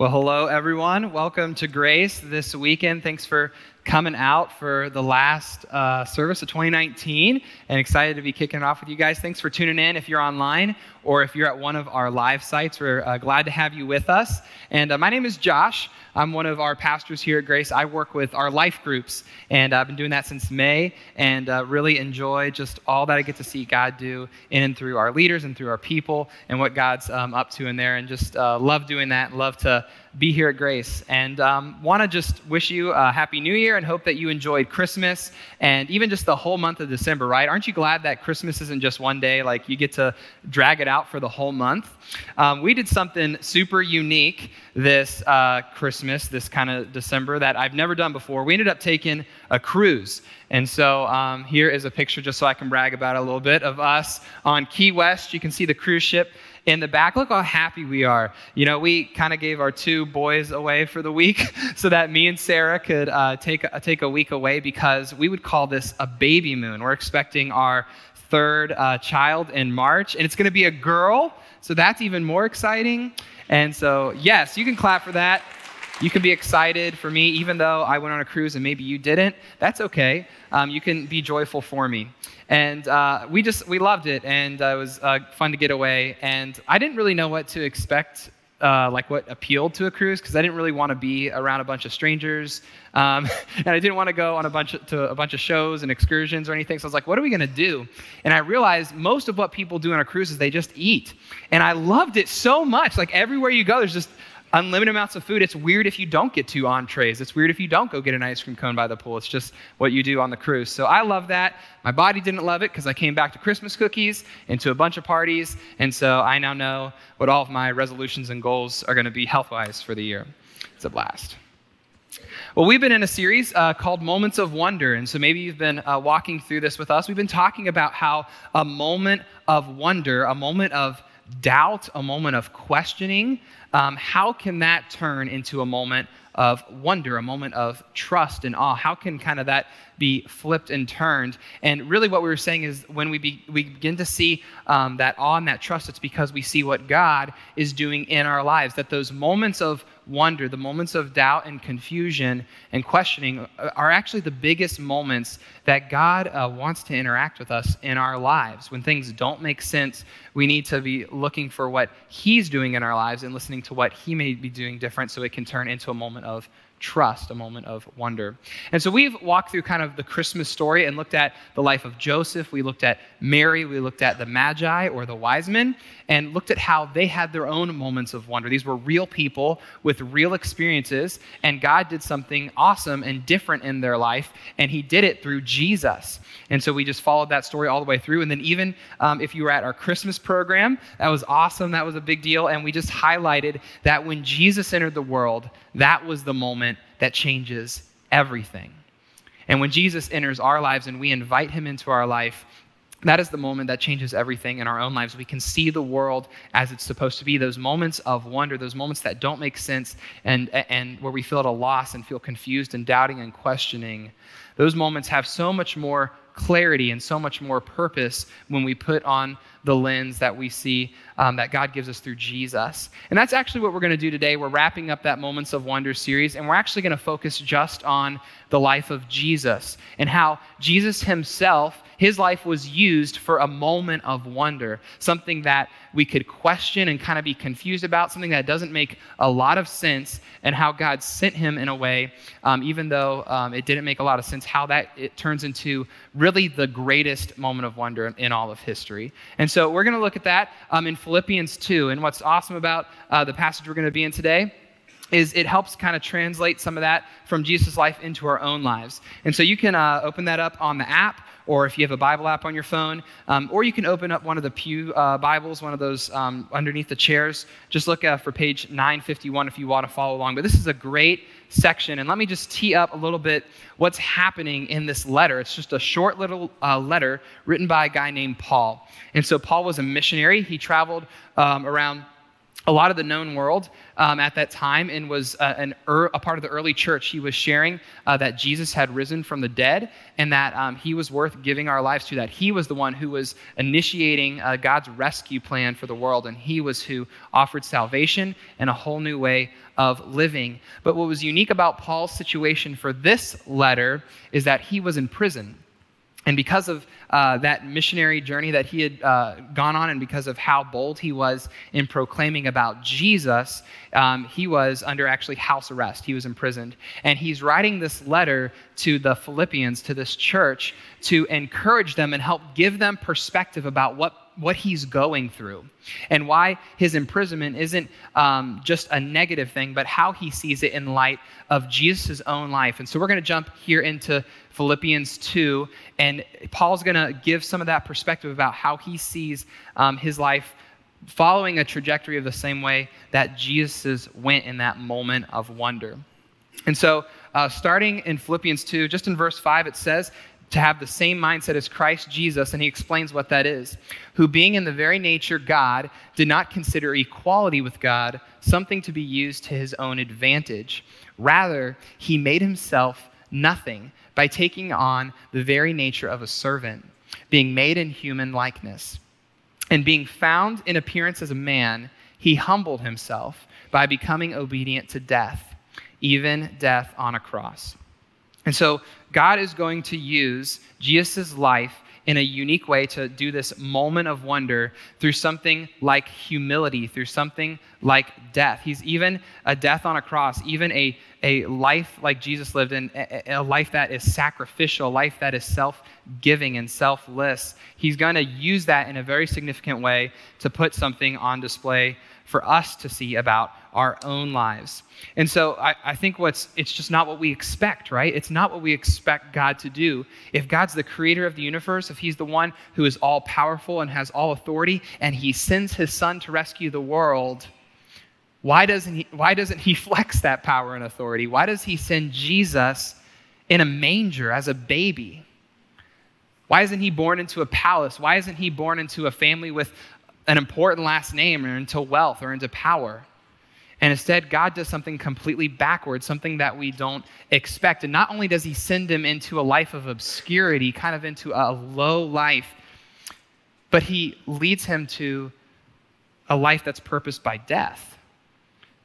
Well, hello, everyone. Welcome to Grace this weekend. Thanks for coming out for the last uh, service of 2019 and excited to be kicking it off with you guys. Thanks for tuning in if you're online or if you're at one of our live sites. We're uh, glad to have you with us. And uh, my name is Josh. I'm one of our pastors here at Grace. I work with our life groups, and I've been doing that since May and uh, really enjoy just all that I get to see God do in and through our leaders and through our people and what God's um, up to in there. And just uh, love doing that, love to be here at Grace. And um, want to just wish you a Happy New Year and hope that you enjoyed Christmas and even just the whole month of December, right? Aren't you glad that Christmas isn't just one day? Like you get to drag it out for the whole month. Um, we did something super unique this uh, Christmas, this kind of December, that I've never done before. We ended up taking a cruise. And so um, here is a picture, just so I can brag about it a little bit, of us on Key West. You can see the cruise ship in the back. Look how happy we are. You know, we kind of gave our two boys away for the week so that me and Sarah could uh, take, uh, take a week away because we would call this a baby moon. We're expecting our third uh, child in March, and it's going to be a girl. So that's even more exciting. And so, yes, you can clap for that. You can be excited for me, even though I went on a cruise and maybe you didn't. That's okay. Um, you can be joyful for me. And uh, we just, we loved it, and uh, it was uh, fun to get away. And I didn't really know what to expect uh, like what appealed to a cruise because I didn't really want to be around a bunch of strangers, um, and I didn't want to go on a bunch of, to a bunch of shows and excursions or anything. So I was like, what are we going to do? And I realized most of what people do on a cruise is they just eat, and I loved it so much. Like everywhere you go, there's just unlimited amounts of food. It's weird if you don't get two entrees. It's weird if you don't go get an ice cream cone by the pool. It's just what you do on the cruise. So I love that. My body didn't love it because I came back to Christmas cookies and to a bunch of parties. And so I now know what all of my resolutions and goals are going to be health wise for the year. It's a blast. Well, we've been in a series uh, called Moments of Wonder. And so maybe you've been uh, walking through this with us. We've been talking about how a moment of wonder, a moment of doubt, a moment of questioning, um, how can that turn into a moment of wonder, a moment of trust and awe? How can kind of that be flipped and turned? And really, what we were saying is when we, be, we begin to see um, that awe and that trust, it's because we see what God is doing in our lives. That those moments of wonder, the moments of doubt and confusion and questioning are actually the biggest moments that God uh, wants to interact with us in our lives. When things don't make sense, we need to be looking for what He's doing in our lives and listening to what He may be doing different so it can turn into a moment of trust, a moment of wonder. And so we've walked through kind of the Christmas story and looked at the life of Joseph. We looked at Mary. We looked at the Magi or the wise men and looked at how they had their own moments of wonder. These were real people with real experiences, and God did something awesome and different in their life, and He did it through Jesus. And so we just followed that story all the way through. And then, even um, if you were at our Christmas program, that was awesome. That was a big deal. And we just highlighted that when Jesus entered the world, that was the moment that changes everything. And when Jesus enters our lives and we invite him into our life, that is the moment that changes everything in our own lives. We can see the world as it's supposed to be. Those moments of wonder, those moments that don't make sense, and, and where we feel at a loss and feel confused and doubting and questioning, those moments have so much more clarity and so much more purpose when we put on the lens that we see um, that God gives us through Jesus. And that's actually what we're going to do today. We're wrapping up that Moments of Wonder series, and we're actually going to focus just on the life of Jesus and how Jesus himself his life was used for a moment of wonder, something that we could question and kind of be confused about, something that doesn't make a lot of sense, and how God sent him in a way, um, even though um, it didn't make a lot of sense, how that it turns into really the greatest moment of wonder in, all of history. And so we're going to look at that um, in Philippians 2. And what's awesome about uh, the passage we're going to be in today is it helps kind of translate some of that from Jesus' life into our own lives. And so you can uh, open that up on the app, or if you have a Bible app on your phone, um, or you can open up one of the Pew uh, Bibles, one of those um, underneath the chairs. Just look uh, for page 951 if you want to follow along. But this is a great section, and let me just tee up a little bit what's happening in this letter. It's just a short little uh, letter written by a guy named Paul. And so Paul was a missionary. He traveled um, around a lot of the known world um, at that time and was uh, er, a part of the early church. He was sharing uh, that Jesus had risen from the dead and that um, he was worth giving our lives to, that he was the one who was initiating uh, God's rescue plan for the world, and he was who offered salvation and a whole new way of living. But what was unique about Paul's situation for this letter is that he was in prison. And because of uh, that missionary journey that he had uh, gone on, and because of how bold he was in proclaiming about Jesus, um, he was under actually house arrest. He was imprisoned. And he's writing this letter to the Philippians, to this church, to encourage them and help give them perspective about what what he's going through and why his imprisonment isn't um, just a negative thing, but how he sees it in light of Jesus' own life. And so we're going to jump here into Philippians 2, and Paul's going to give some of that perspective about how he sees um, his life following a trajectory of the same way that Jesus went in that moment of wonder. And so, uh, starting in Philippians 2, just in verse 5, it says, to have the same mindset as Christ Jesus, and he explains what that is. Who, being in the very nature God, did not consider equality with God something to be used to his own advantage. Rather, he made himself nothing by taking on the very nature of a servant, being made in human likeness. And being found in appearance as a man, he humbled himself by becoming obedient to death, even death on a cross. And so God is going to use Jesus' life in a unique way to do this moment of wonder through something like humility, through something like death. He's even a death on a cross, even a, a life like Jesus lived in, a, a life that is sacrificial, a life that is self giving and selfless. He's going to use that in a very significant way to put something on display for us to see about our own lives. And so I, I, think what's it's just not what we expect, right? It's not what we expect God to do. If God's the creator of the universe, if he's the one who is all powerful and has all authority, and he sends his son to rescue the world, why doesn't he why doesn't he flex that power and authority? Why does he send Jesus in a manger as a baby? Why isn't he born into a palace? Why isn't he born into a family with an important last name or into wealth or into power. And instead, God does something completely backwards, something that we don't expect. And not only does He send him into a life of obscurity, kind of into a low life, but He leads him to a life that's purposed by death.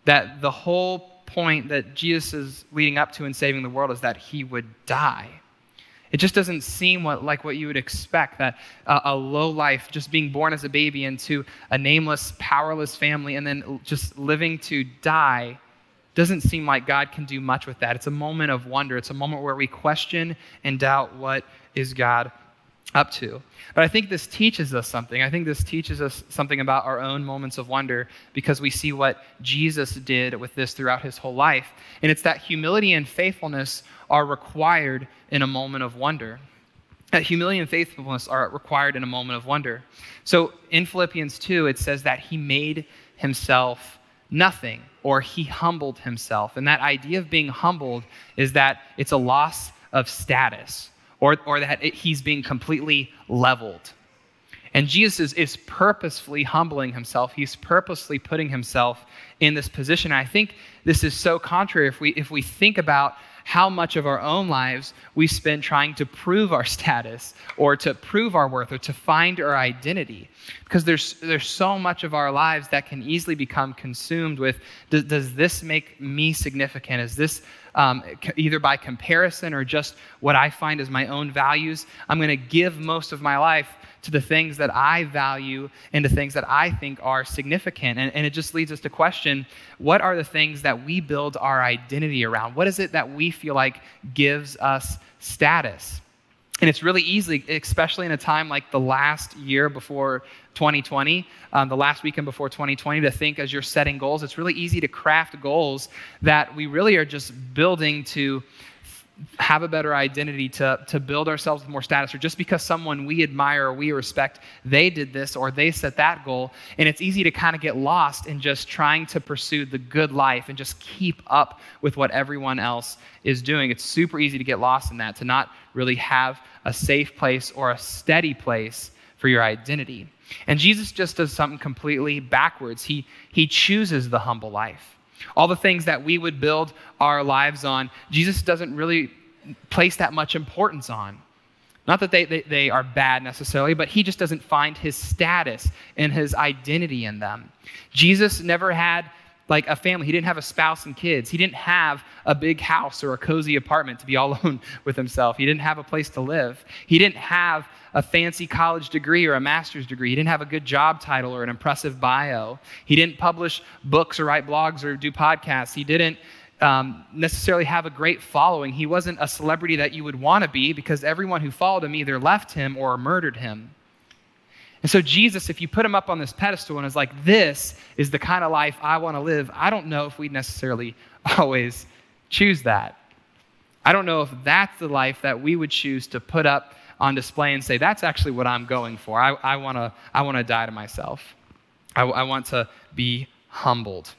That the whole point that Jesus is leading up to in saving the world is that He would die. It just doesn't seem what, like what you would expect that uh, a low life, just being born as a baby into a nameless, powerless family, and then just living to die, doesn't seem like God can do much with that. It's a moment of wonder. It's a moment where we question and doubt what is God up to. But I think this teaches us something. I think this teaches us something about our own moments of wonder because we see what Jesus did with this throughout his whole life. And it's that humility and faithfulness are required in a moment of wonder. That humility and faithfulness are required in a moment of wonder. So in Philippians 2, it says that he made himself nothing or he humbled himself. And that idea of being humbled is that it's a loss of status or, or that it, he's being completely leveled. And Jesus is, is purposefully humbling himself. He's purposely putting himself in this position. I think this is so contrary if we, if we think about how much of our own lives we spend trying to prove our status or to prove our worth or to find our identity. Because there's, there's so much of our lives that can easily become consumed with does, does this make me significant? Is this um, either by comparison or just what I find as my own values? I'm going to give most of my life to the things that I value and the things that I think are significant. And, and it just leads us to question what are the things that we build our identity around? What is it that we feel like gives us status? And it's really easy, especially in a time like the last year before 2020, um, the last weekend before 2020, to think as you're setting goals. It's really easy to craft goals that we really are just building to have a better identity, to, to build ourselves with more status, or just because someone we admire or we respect, they did this or they set that goal. And it's easy to kind of get lost in just trying to pursue the good life and just keep up with what everyone else is doing. It's super easy to get lost in that, to not really have a safe place or a steady place for your identity. And Jesus just does something completely backwards. He, he chooses the humble life. All the things that we would build our lives on, Jesus doesn't really place that much importance on. Not that they, they, they, are bad necessarily, but he just doesn't find his status and his identity in them. Jesus never had like a family. He didn't have a spouse and kids. He didn't have a big house or a cozy apartment to be all alone with himself. He didn't have a place to live. He didn't have a fancy college degree or a master's degree. He didn't have a good job title or an impressive bio. He didn't publish books or write blogs or do podcasts. He didn't um, necessarily have a great following. He wasn't a celebrity that you would want to be because everyone who followed him either left him or murdered him. And so, Jesus, if you put him up on this pedestal and is like, this is the kind of life I want to live, I don't know if we necessarily always choose that. I don't know if that's the life that we would choose to put up on display and say, that's actually what I'm going for. I, I want to I wanna die to myself. I, I want to be humbled.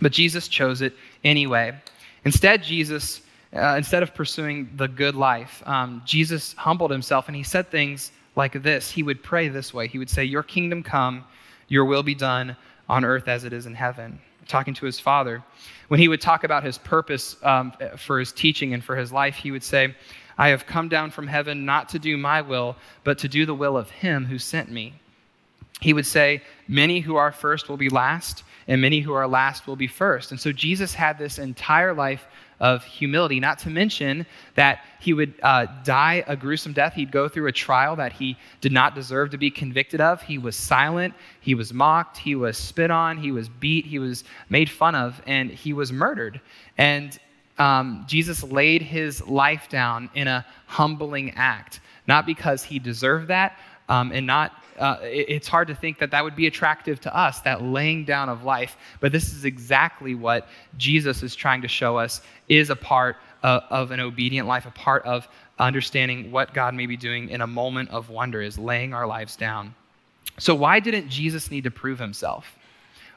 But Jesus chose it anyway. Instead, Jesus, uh, instead of pursuing the good life, um, Jesus humbled himself and he said things like this. He would pray this way He would say, Your kingdom come, your will be done on earth as it is in heaven. Talking to his father. When he would talk about his purpose um, for his teaching and for his life, he would say, I have come down from heaven not to do my will, but to do the will of him who sent me. He would say, Many who are first will be last, and many who are last will be first. And so Jesus had this entire life of humility, not to mention that he would uh, die a gruesome death. He'd go through a trial that he did not deserve to be convicted of. He was silent, he was mocked, he was spit on, he was beat, he was made fun of, and he was murdered. And um, Jesus laid his life down in a humbling act, not because he deserved that, um, and not uh, it, it's hard to think that that would be attractive to us, that laying down of life. But this is exactly what Jesus is trying to show us is a part of, of an obedient life, a part of understanding what God may be doing in a moment of wonder, is laying our lives down. So, why didn't Jesus need to prove himself?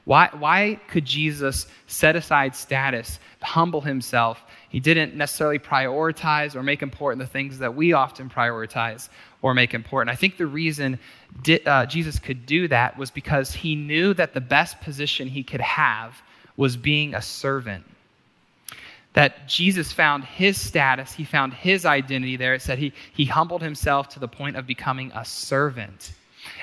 Why, why could Jesus set aside status, humble himself? He didn't necessarily prioritize or make important the things that we often prioritize or make important. I think the reason di- uh, Jesus could do that was because he knew that the best position he could have was being a servant. That Jesus found his status, he found his identity there. It said he, he humbled himself to the point of becoming a servant.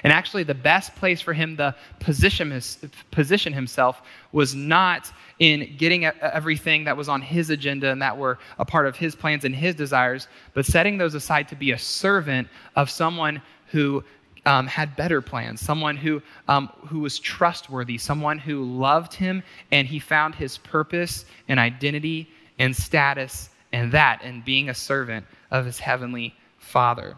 And actually, the best place for him to position, his, position himself was not in getting everything that was on his agenda and that were a part of his plans and his desires, but setting those aside to be a servant of someone who um, had better plans, someone who, um, who was trustworthy, someone who loved him, and he found his purpose and identity and status and that in being a servant of his heavenly Father.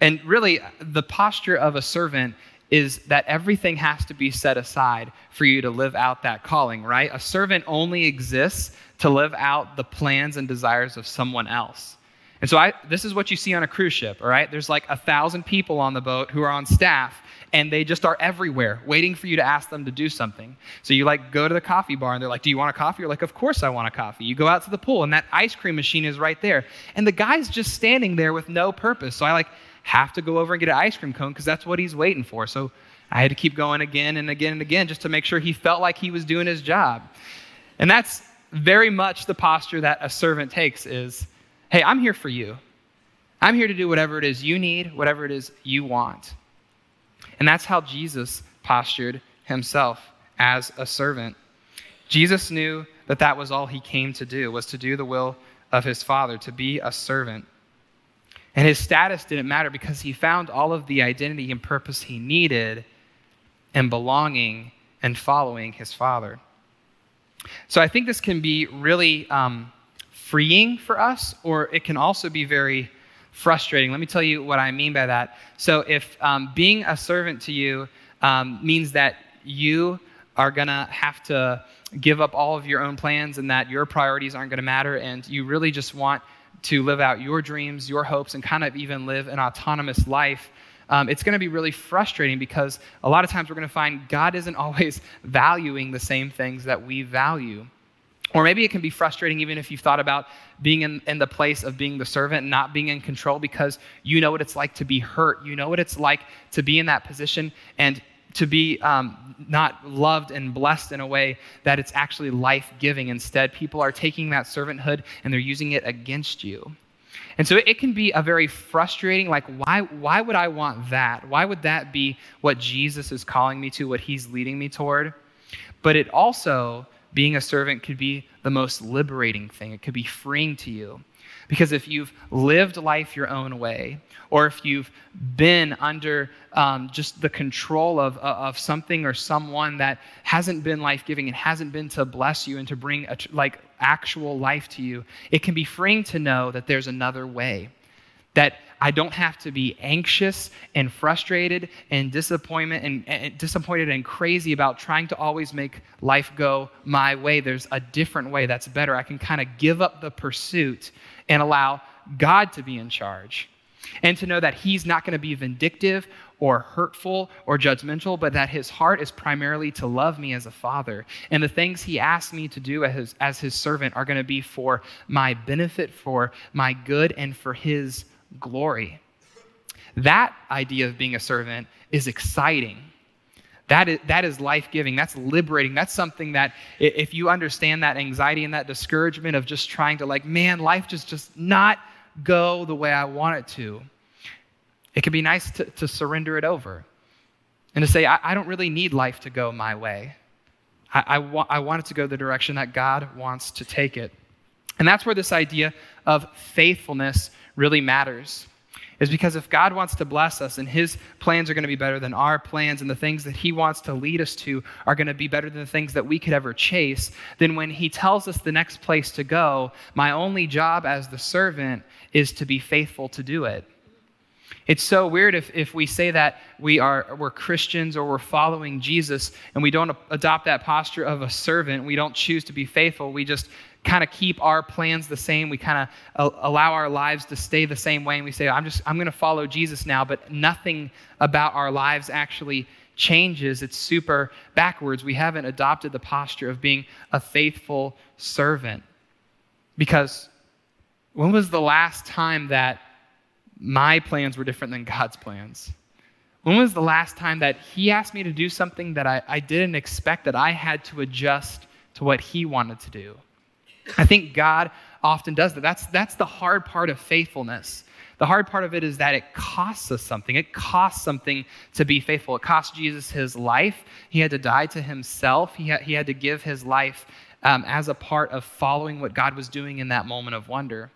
And really, the posture of a servant is that everything has to be set aside for you to live out that calling, right? A servant only exists to live out the plans and desires of someone else. And so I, this is what you see on a cruise ship, all right? There's like a thousand people on the boat who are on staff, and they just are everywhere waiting for you to ask them to do something. So you like go to the coffee bar, and they're like, Do you want a coffee? You're like, Of course I want a coffee. You go out to the pool, and that ice cream machine is right there. And the guy's just standing there with no purpose. So I like have to go over and get an ice cream cone because that's what he's waiting for. So I had to keep going again and again and again just to make sure he felt like he was doing his job. And that's very much the posture that a servant takes is, hey, I'm here for you. I'm here to do whatever it is you need, whatever it is you want. And that's how Jesus postured himself as a servant. Jesus knew that that was all he came to do, was to do the will of his Father, to be a servant. And his status didn't matter because he found all of the identity and purpose he needed in belonging and following his father. So I think this can be really um, freeing for us, or it can also be very frustrating. Let me tell you what I mean by that. So if um, being a servant to you um, means that you are going to have to give up all of your own plans and that your priorities aren't going to matter, and you really just want to live out your dreams, your hopes, and kind of even live an autonomous life, um, it's going to be really frustrating because a lot of times we're going to find God isn't always valuing the same things that we value. Or maybe it can be frustrating even if you've thought about being in, in the place of being the servant and not being in control because you know what it's like to be hurt. You know what it's like to be in that position and to be um, not loved and blessed in a way that it's actually life giving. Instead, people are taking that servanthood and they're using it against you. And so it can be a very frustrating, like, why, why would I want that? Why would that be what Jesus is calling me to, what he's leading me toward? But it also being a servant could be the most liberating thing. It could be freeing to you. Because if you've lived life your own way, or if you've been under um, just the control of, uh, of something or someone that hasn't been life giving and hasn't been to bless you and to bring a, like actual life to you, it can be freeing to know that there's another way. That I don't have to be anxious and frustrated and disappointment and, and, disappointed and crazy about trying to always make life go my way. There's a different way that's better. I can kind of give up the pursuit and allow God to be in charge. And to know that He's not going to be vindictive or hurtful or judgmental, but that His heart is primarily to love me as a father. And the things He asks me to do as His, as his servant are going to be for my benefit, for my good, and for His glory. That idea of being a servant is exciting. That is, that is life giving. That's liberating. That's something that, if you understand that anxiety and that discouragement of just trying to, like, man, life just, just not go the way I want it to, it can be nice to, to surrender it over and to say, I, I, don't really need life to go my way. I, I, wa- I want it to go the direction that God wants to take it. And that's where this idea of faithfulness really matters. Is because if God wants to bless us and his plans are going to be better than our plans and the things that he wants to lead us to are going to be better than the things that we could ever chase, then when he tells us the next place to go, my only job as the servant is to be faithful to do it. It's so weird if, if we say that we are, we're Christians or we're following Jesus and we don't adopt that posture of a servant. We don't choose to be faithful. We just kind of keep our plans the same. We kind of allow our lives to stay the same way. And we say, I'm just, I'm going to follow Jesus now, but nothing about our lives actually changes. It's super backwards. We haven't adopted the posture of being a faithful servant. Because when was the last time that my plans were different than God's plans? When was the last time that He asked me to do something that I, I didn't expect, that I had to adjust to what He wanted to do? I think God often does that. That's, that's the hard part of faithfulness. The hard part of it is that it costs us something. It costs something to be faithful. It cost Jesus his life. He had to die to himself, he had, he had to give his life um, as a part of following what God was doing in that moment of wonder.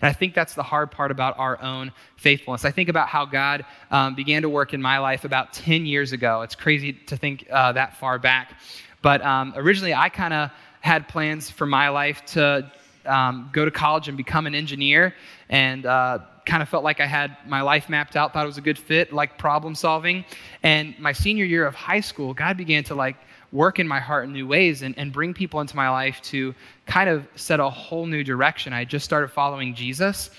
And I think that's the hard part about our own faithfulness. I think about how God um, began to work in my life about 10 years ago. It's crazy to think uh, that far back. But um, originally, I kind of had plans for my life to um, go to college and become an engineer and uh, kind of felt like I had my life mapped out, thought it was a good fit, like problem solving. And my senior year of high school, God began to like work in my heart in new ways and, and bring people into my life to kind of set a whole new direction. I just started following Jesus.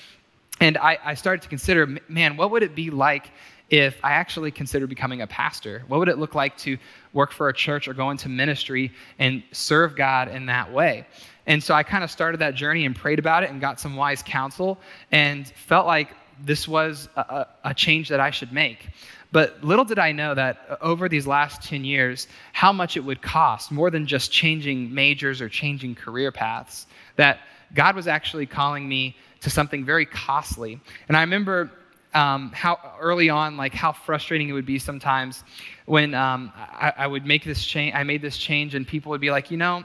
And I, I started to consider, man, what would it be like if I actually considered becoming a pastor? What would it look like to work for a church or go into ministry and serve God in that way? And so I kind of started that journey and prayed about it and got some wise counsel and felt like this was a, a change that I should make. But little did I know that over these last 10 years, how much it would cost, more than just changing majors or changing career paths, that God was actually calling me to something very costly. And I remember um, how early on, like how frustrating it would be sometimes when um, I, I, would make this change. I made this change, and people would be like, you know,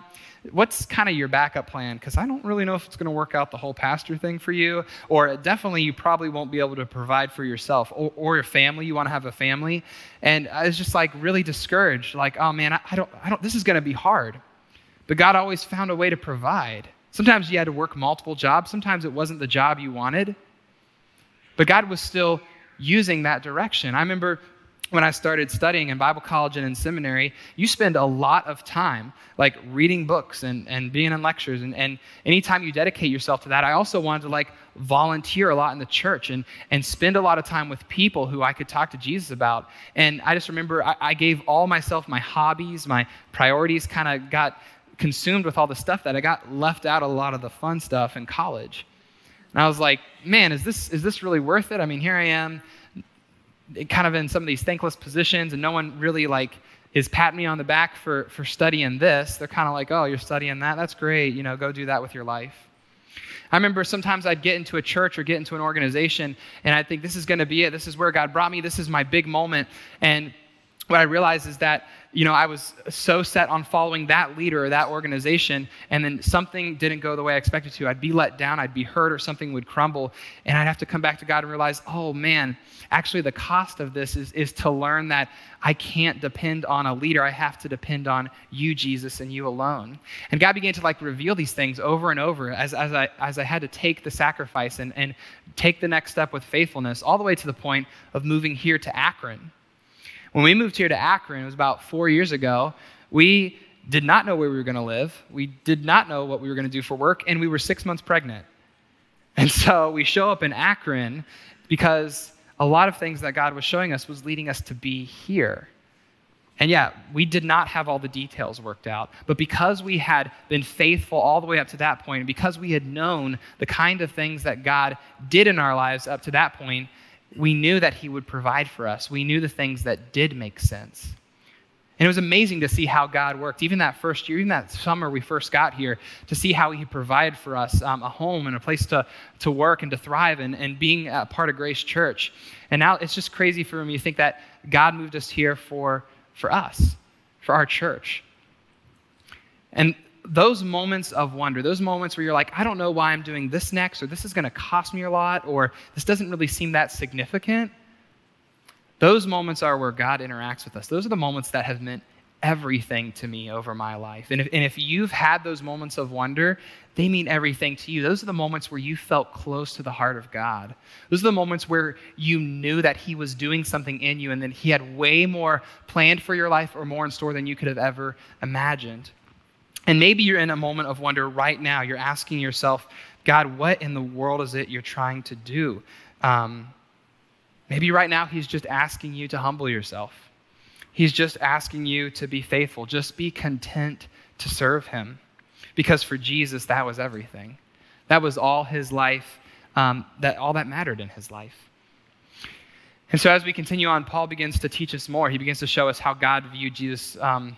what's kind of your backup plan? Because I don't really know if it's going to work out the whole pastor thing for you, or definitely you probably won't be able to provide for yourself or, or your family. You want to have a family, and I was just like really discouraged. Like, oh man, I, I don't, I don't. This is going to be hard. But God always found a way to provide. Sometimes you had to work multiple jobs. Sometimes it wasn't the job you wanted. But God was still using that direction. I remember when I started studying in Bible college and in seminary, you spend a lot of time like reading books and, and being in lectures. And, and anytime you dedicate yourself to that, I also wanted to like volunteer a lot in the church and, and spend a lot of time with people who I could talk to Jesus about. And I just remember I, I gave all myself, my hobbies, my priorities kind of got consumed with all the stuff that I got left out a lot of the fun stuff in college. And I was like, man, is this, is this really worth it? I mean, here I am, kind of in some of these thankless positions, and no one really like is patting me on the back for, for studying this. They're kind of like, oh, you're studying that? That's great. You know, go do that with your life. I remember sometimes I'd get into a church or get into an organization, and I'd think, this is going to be it. This is where God brought me. This is my big moment. And what I realized is that you know, I was so set on following that leader or that organization, and then something didn't go the way I expected to. I'd be let down, I'd be hurt, or something would crumble, and I'd have to come back to God and realize, oh man, actually, the cost of this is, is to learn that I can't depend on a leader. I have to depend on you, Jesus, and you alone. And God began to like reveal these things over and over as, as, I, as I had to take the sacrifice and, and take the next step with faithfulness, all the way to the point of moving here to Akron. When we moved here to Akron, it was about four years ago, we did not know where we were going to live. We did not know what we were going to do for work, and we were six months pregnant. And so we show up in Akron because a lot of things that God was showing us was leading us to be here. And yeah, we did not have all the details worked out. But because we had been faithful all the way up to that point, and because we had known the kind of things that God did in our lives up to that point, we knew that He would provide for us. We knew the things that did make sense. And it was amazing to see how God worked, even that first year, even that summer we first got here, to see how He provided for us um, a home and a place to, to work and to thrive and, and being a part of Grace Church. And now it's just crazy for me to think that God moved us here for, for us, for our church. And those moments of wonder, those moments where you're like, I don't know why I'm doing this next, or this is going to cost me a lot, or this doesn't really seem that significant, those moments are where God interacts with us. Those are the moments that have meant everything to me over my life. And if, and if you've had those moments of wonder, they mean everything to you. Those are the moments where you felt close to the heart of God. Those are the moments where you knew that He was doing something in you and then He had way more planned for your life or more in store than you could have ever imagined. And maybe you're in a moment of wonder right now. You're asking yourself, God, what in the world is it you're trying to do? Um, maybe right now He's just asking you to humble yourself. He's just asking you to be faithful. Just be content to serve Him. Because for Jesus, that was everything. That was all His life, um, that all that mattered in His life. And so, as we continue on, Paul begins to teach us more. He begins to show us how God viewed Jesus um,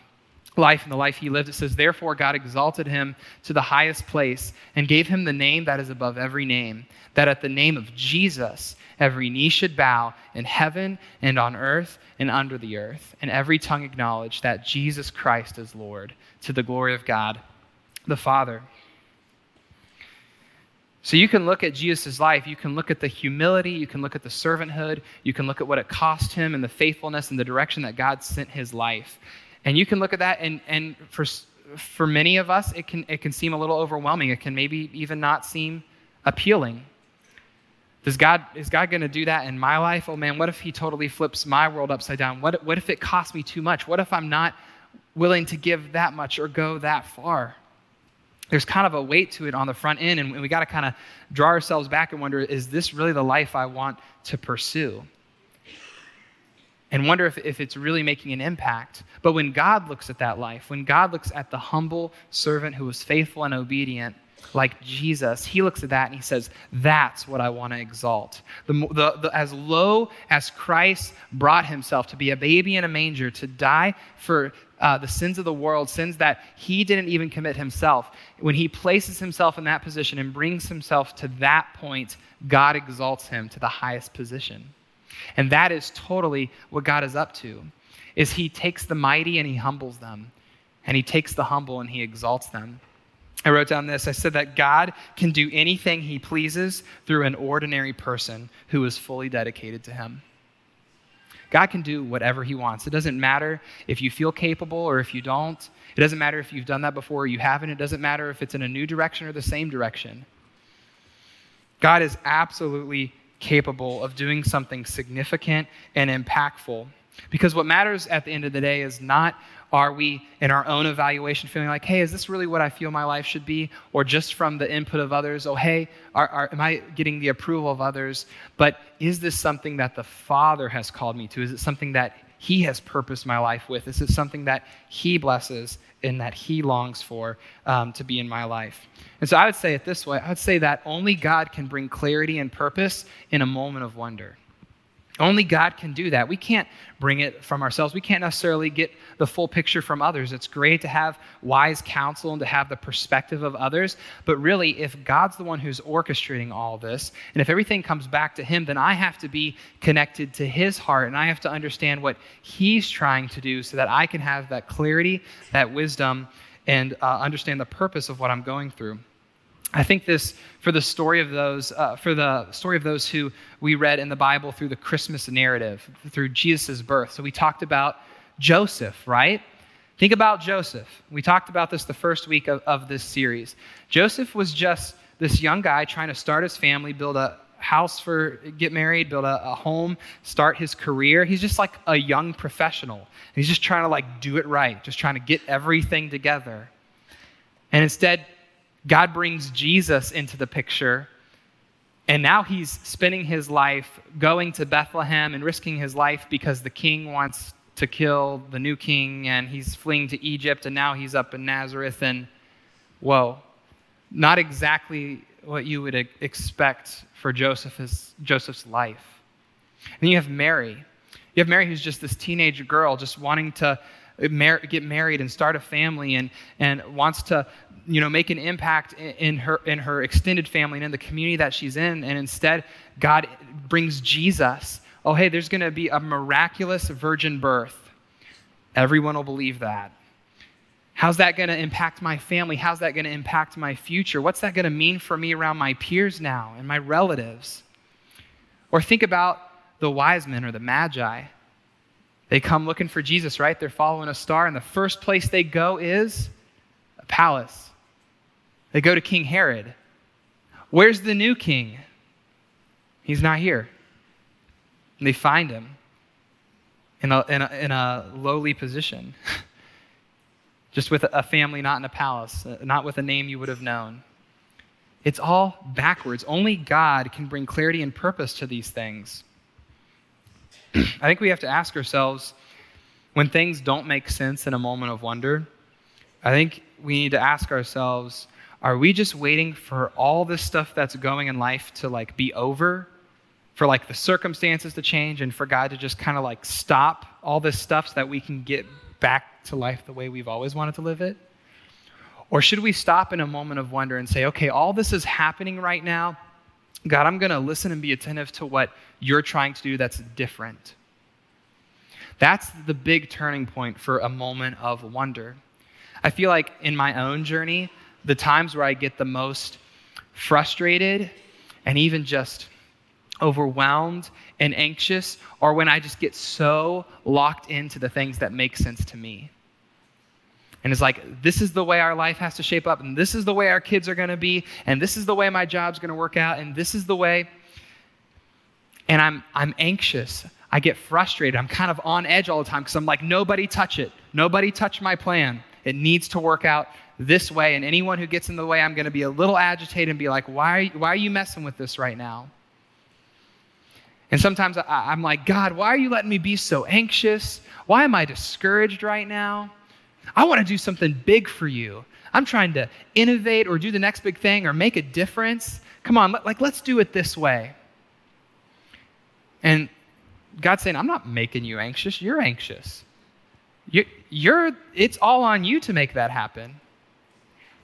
life and the life he lived, it says, Therefore, God exalted him to the highest place and gave him the name that is above every name, that at the name of Jesus, every knee should bow in heaven and on earth and under the earth, and every tongue acknowledge that Jesus Christ is Lord, to the glory of God the Father. So you can look at Jesus' life, you can look at the humility, you can look at the servanthood, you can look at what it cost him and the faithfulness and the direction that God sent his life. And you can look at that, and, and for, for many of us, it can, it can seem a little overwhelming. It can maybe even not seem appealing. Does God, is God going to do that in my life? Oh man, what if He totally flips my world upside down? What, what if it costs me too much? What if I'm not willing to give that much or go that far? There's kind of a weight to it on the front end, and we got to kind of draw ourselves back and wonder is this really the life I want to pursue? And wonder if, if it's really making an impact. But when God looks at that life, when God looks at the humble servant who was faithful and obedient, like Jesus, he looks at that and he says, That's what I want to exalt. The, the, the, as low as Christ brought himself to be a baby in a manger, to die for uh, the sins of the world, sins that he didn't even commit himself, when he places himself in that position and brings himself to that point, God exalts him to the highest position. And that is totally what God is up to. Is he takes the mighty and he humbles them. And he takes the humble and he exalts them. I wrote down this. I said that God can do anything he pleases through an ordinary person who is fully dedicated to him. God can do whatever he wants. It doesn't matter if you feel capable or if you don't. It doesn't matter if you've done that before or you haven't. It doesn't matter if it's in a new direction or the same direction. God is absolutely capable of doing something significant and impactful. Because what matters at the end of the day is not are we in our own evaluation feeling like, hey, is this really what I feel my life should be? Or just from the input of others, oh, hey, are, are, am I getting the approval of others? But is this something that the Father has called me to? Is it something that He has purposed my life with? This is something that He blesses and that He longs for um, to be in my life? And so I would say it this way I would say that only God can bring clarity and purpose in a moment of wonder. Only God can do that. We can't bring it from ourselves. We can't necessarily get the full picture from others. It's great to have wise counsel and to have the perspective of others. But really, if God's the one who's orchestrating all this, and if everything comes back to Him, then I have to be connected to His heart and I have to understand what He's trying to do so that I can have that clarity, that wisdom, and uh, understand the purpose of what I'm going through. I think this for the story of those uh, for the story of those who we read in the Bible through the Christmas narrative, through Jesus' birth. So we talked about Joseph, right? Think about Joseph. We talked about this the first week of, of this series. Joseph was just this young guy trying to start his family, build a house for get married, build a, a home, start his career. He's just like a young professional. He's just trying to like do it right, just trying to get everything together. And instead, God brings Jesus into the picture. And now he's spending his life going to Bethlehem and risking his life because the king wants to kill the new king and he's fleeing to Egypt and now he's up in Nazareth. And whoa, not exactly what you would expect for Joseph's, Joseph's life. And you have Mary. You have Mary who's just this teenage girl just wanting to get married and start a family and, and wants to you know, make an impact in her, in her extended family and in the community that she's in. And instead, God brings Jesus. Oh, hey, there's going to be a miraculous virgin birth. Everyone will believe that. How's that going to impact my family? How's that going to impact my future? What's that going to mean for me around my peers now and my relatives? Or think about the wise men or the magi. They come looking for Jesus, right? They're following a star, and the first place they go is a palace. They go to King Herod. Where's the new king? He's not here. And they find him in a, in a, in a lowly position, just with a family not in a palace, uh, not with a name you would have known. It's all backwards. Only God can bring clarity and purpose to these things. I think we have to ask ourselves when things don't make sense in a moment of wonder, I think we need to ask ourselves are we just waiting for all this stuff that's going in life to like be over? For like the circumstances to change and for god to just kind of like stop all this stuff so that we can get back to life the way we've always wanted to live it? Or should we stop in a moment of wonder and say okay all this is happening right now. God i'm going to listen and be attentive to what you're trying to do that's different that's the big turning point for a moment of wonder i feel like in my own journey the times where I get the most frustrated and even just overwhelmed and anxious, or when I just get so locked into the things that make sense to me. And it's like, this is the way our life has to shape up, and this is the way our kids are going to be, and this is the way my job's going to work out, and this is the way. And I'm, I'm anxious. I get frustrated. I'm kind of on edge all the time because I'm like, nobody touch it. Nobody touch my plan. It needs to work out this way, and anyone who gets in the way, I'm going to be a little agitated and be like, why why are you messing with this right now? And sometimes I, am like, God, why are you letting me be so anxious? Why am I discouraged right now? I want to do something big for you. I'm trying to innovate or do the next big thing or make a difference. Come on, like let's do it this way. And God's saying, I'm not making you anxious. You're anxious. You're, you're, it's all on you to make that happen.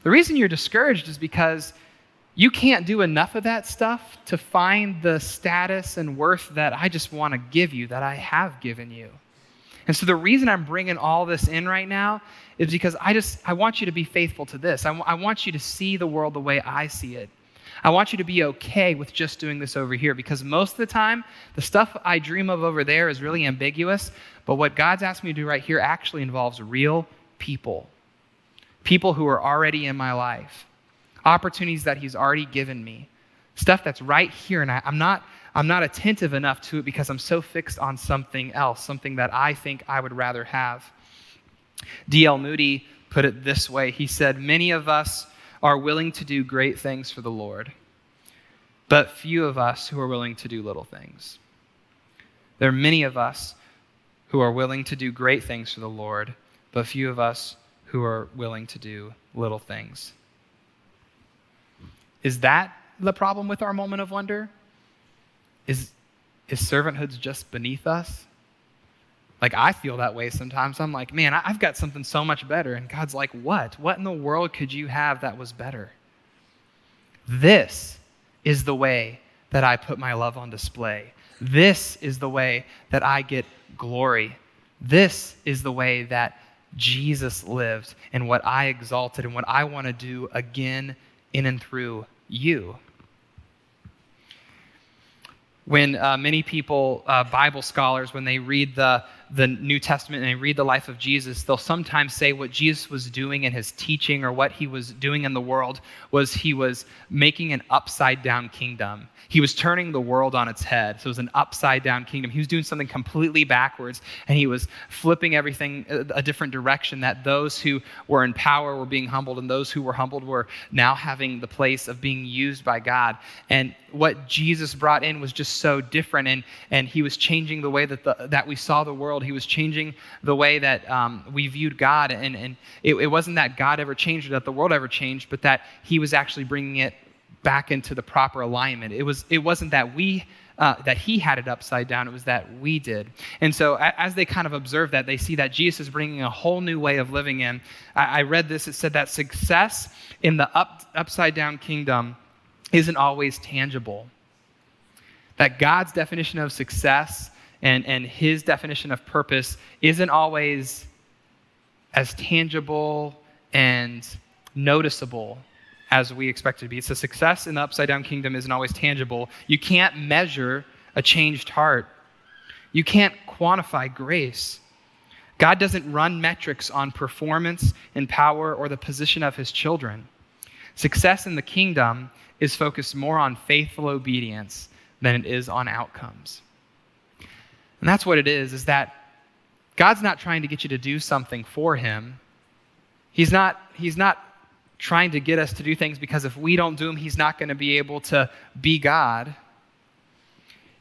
The reason you're discouraged is because you can't do enough of that stuff to find the status and worth that I just want to give you, that I have given you. And so the reason I'm bringing all this in right now is because I just I want you to be faithful to this. I, w- I want you to see the world the way I see it. I want you to be okay with just doing this over here because most of the time, the stuff I dream of over there is really ambiguous, but what God's asked me to do right here actually involves real people people who are already in my life, opportunities that He's already given me, stuff that's right here, and I, am not. I'm not attentive enough to it because I'm so fixed on something else, something that I think I would rather have. D.L. Moody put it this way He said, Many of us are willing to do great things for the Lord, but few of us who are willing to do little things. There are many of us who are willing to do great things for the Lord, but few of us who are willing to do little things. Is that the problem with our moment of wonder? Is, is servanthood just beneath us? Like, I feel that way sometimes. I'm like, man, I've got something so much better. And God's like, what? What in the world could you have that was better? This is the way that I put my love on display. This is the way that I get glory. This is the way that Jesus lived and what I exalted and what I want to do again in and through you. When uh, many people, uh, Bible scholars, when they read the the New Testament and they read the life of Jesus, they'll sometimes say what Jesus was doing in his teaching or what he was doing in the world was he was making an upside down kingdom. He was turning the world on its head. So it was an upside down kingdom. He was doing something completely backwards and he was flipping everything a different direction that those who were in power were being humbled and those who were humbled were now having the place of being used by God. And what Jesus brought in was just so different and, and he was changing the way that, the, that we saw the world world. He was changing the way that um, we viewed God. And, and it, it wasn't that God ever changed or that the world ever changed, but that He was actually bringing it back into the proper alignment. It, was, it wasn't that we uh, that he had it upside down. It was that we did. And so, as they kind of observe that, they see that Jesus is bringing a whole new way of living in. I, I read this, it said that success in the up, upside down kingdom isn't always tangible. That God's definition of success and, and his definition of purpose isn't always as tangible and noticeable as we expect it to be. So, success in the upside down kingdom isn't always tangible. You can't measure a changed heart, you can't quantify grace. God doesn't run metrics on performance and power or the position of his children. Success in the kingdom is focused more on faithful obedience than it is on outcomes. And that's what it is, is that God's not trying to get you to do something for him. He's not, he's not trying to get us to do things because if we don't do them, he's not going to be able to be God.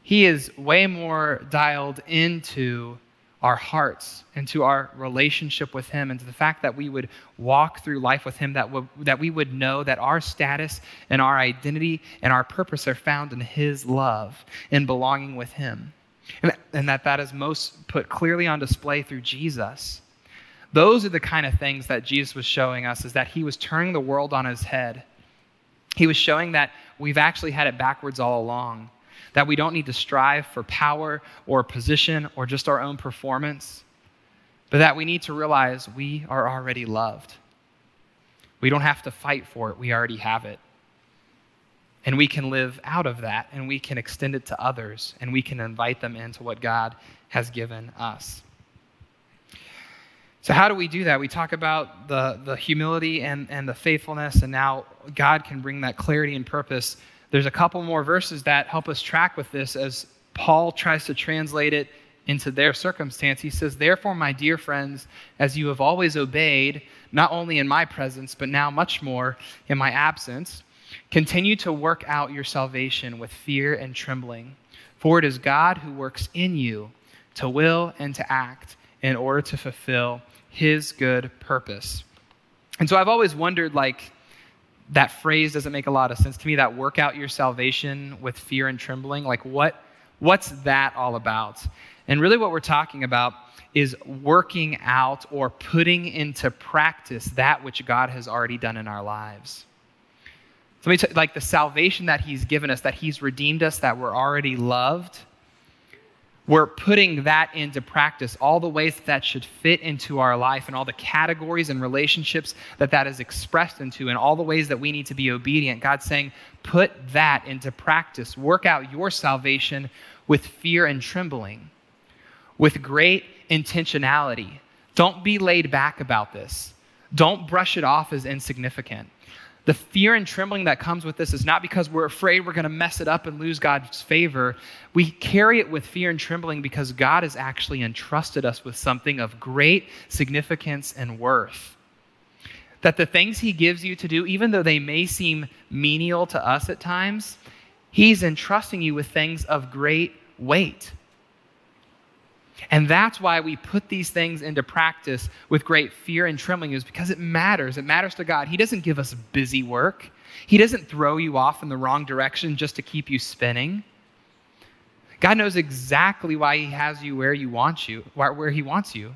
He is way more dialed into our hearts, into our relationship with Him, and to the fact that we would walk through life with Him, that, w- that we would know that our status and our identity and our purpose are found in His love and belonging with Him and, and that that is most put clearly on display through Jesus. Those are the kind of things that Jesus was showing us is that he was turning the world on his head. He was showing that we've actually had it backwards all along, that we don't need to strive for power or position or just our own performance, but that we need to realize we are already loved. We don't have to fight for it, we already have it. And we can live out of that and we can extend it to others and we can invite them into what God has given us. So, how do we do that? We talk about the, the humility and, and the faithfulness, and now God can bring that clarity and purpose. There's a couple more verses that help us track with this as Paul tries to translate it into their circumstance. He says, Therefore, my dear friends, as you have always obeyed, not only in my presence, but now much more in my absence, Continue to work out your salvation with fear and trembling, for it is God who works in you to will and to act in order to fulfill his good purpose. And so I've always wondered like that phrase doesn't make a lot of sense to me that work out your salvation with fear and trembling like what what's that all about? And really what we're talking about is working out or putting into practice that which God has already done in our lives. So, t- like the salvation that He's given us, that He's redeemed us, that we're already loved, we're putting that into practice, all the ways that, that should fit into our life, and all the categories and relationships that that is expressed into, and all the ways that we need to be obedient. God's saying, put that into practice. Work out your salvation with fear and trembling, with great intentionality. Don't be laid back about this. Don't brush it off as insignificant. The fear and trembling that comes with this is not because we're afraid we're going to mess it up and lose God's favor. We carry it with fear and trembling because God has actually entrusted us with something of great significance and worth. That the things He gives you to do, even though they may seem menial to us at times, He's entrusting you with things of great weight. And that's why we put these things into practice with great fear and trembling, is because it matters. It matters to God. He doesn't give us busy work, He doesn't throw you off in the wrong direction just to keep you spinning. God knows exactly why He has you where you want you, where He wants you.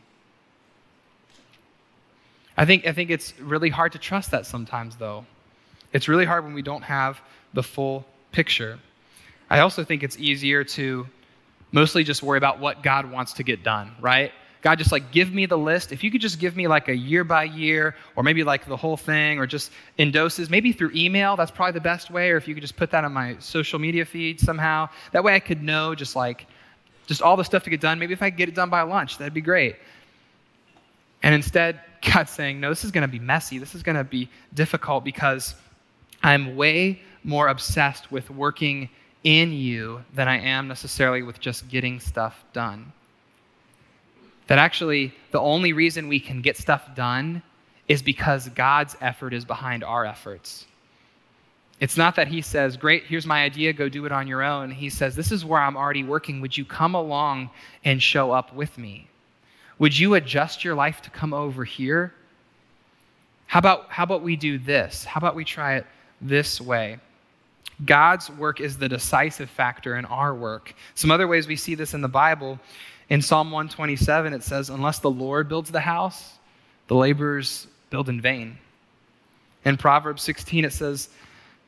I think, I think it's really hard to trust that sometimes, though. It's really hard when we don't have the full picture. I also think it's easier to mostly just worry about what God wants to get done, right? God, just like give me the list. If you could just give me like a year by year, or maybe like the whole thing, or just in doses, maybe through email, that's probably the best way. Or if you could just put that on my social media feed somehow. That way I could know just like, just all the stuff to get done. Maybe if I could get it done by lunch, that'd be great. And instead, God's saying, no, this is going to be messy. This is going to be difficult because I'm way more obsessed with working in you than I am necessarily with just getting stuff done. That actually, the only reason we can get stuff done is because God's effort is behind our efforts. It's not that He says, Great, here's my idea, go do it on your own. He says, This is where I'm already working. Would you come along and show up with me? Would you adjust your life to come over here? How about, how about we do this? How about we try it this way? God's work is the decisive factor in our work. Some other ways we see this in the Bible. In Psalm 127, it says, Unless the Lord builds the house, the laborers build in vain. In Proverbs 16, it says,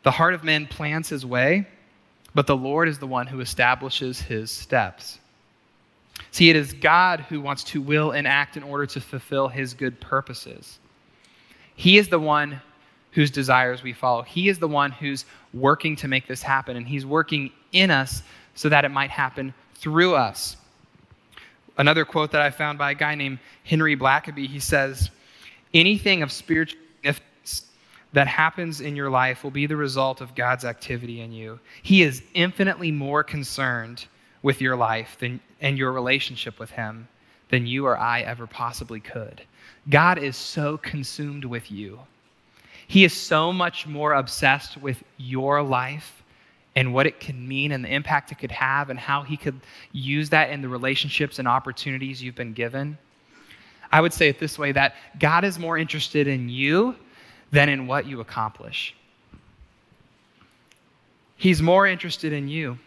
The heart of man plans his way, but the Lord is the one who establishes his steps. See, it is God who wants to will and act in order to fulfill his good purposes. He is the one whose desires we follow. He is the one who's working to make this happen, and He's working in us so that it might happen through us. Another quote that I found by a guy named Henry Blackaby he says, Anything of spiritual significance that happens in your life will be the result of God's activity in you. He is infinitely more concerned with your life than, and your relationship with Him than you or I ever possibly could. God is so consumed with you he is so much more obsessed with your life and what it can mean and the impact it could have and how he could use that in the relationships and opportunities you've been given. I would say it this way that God is more interested in you than in what you accomplish. He's more interested in you.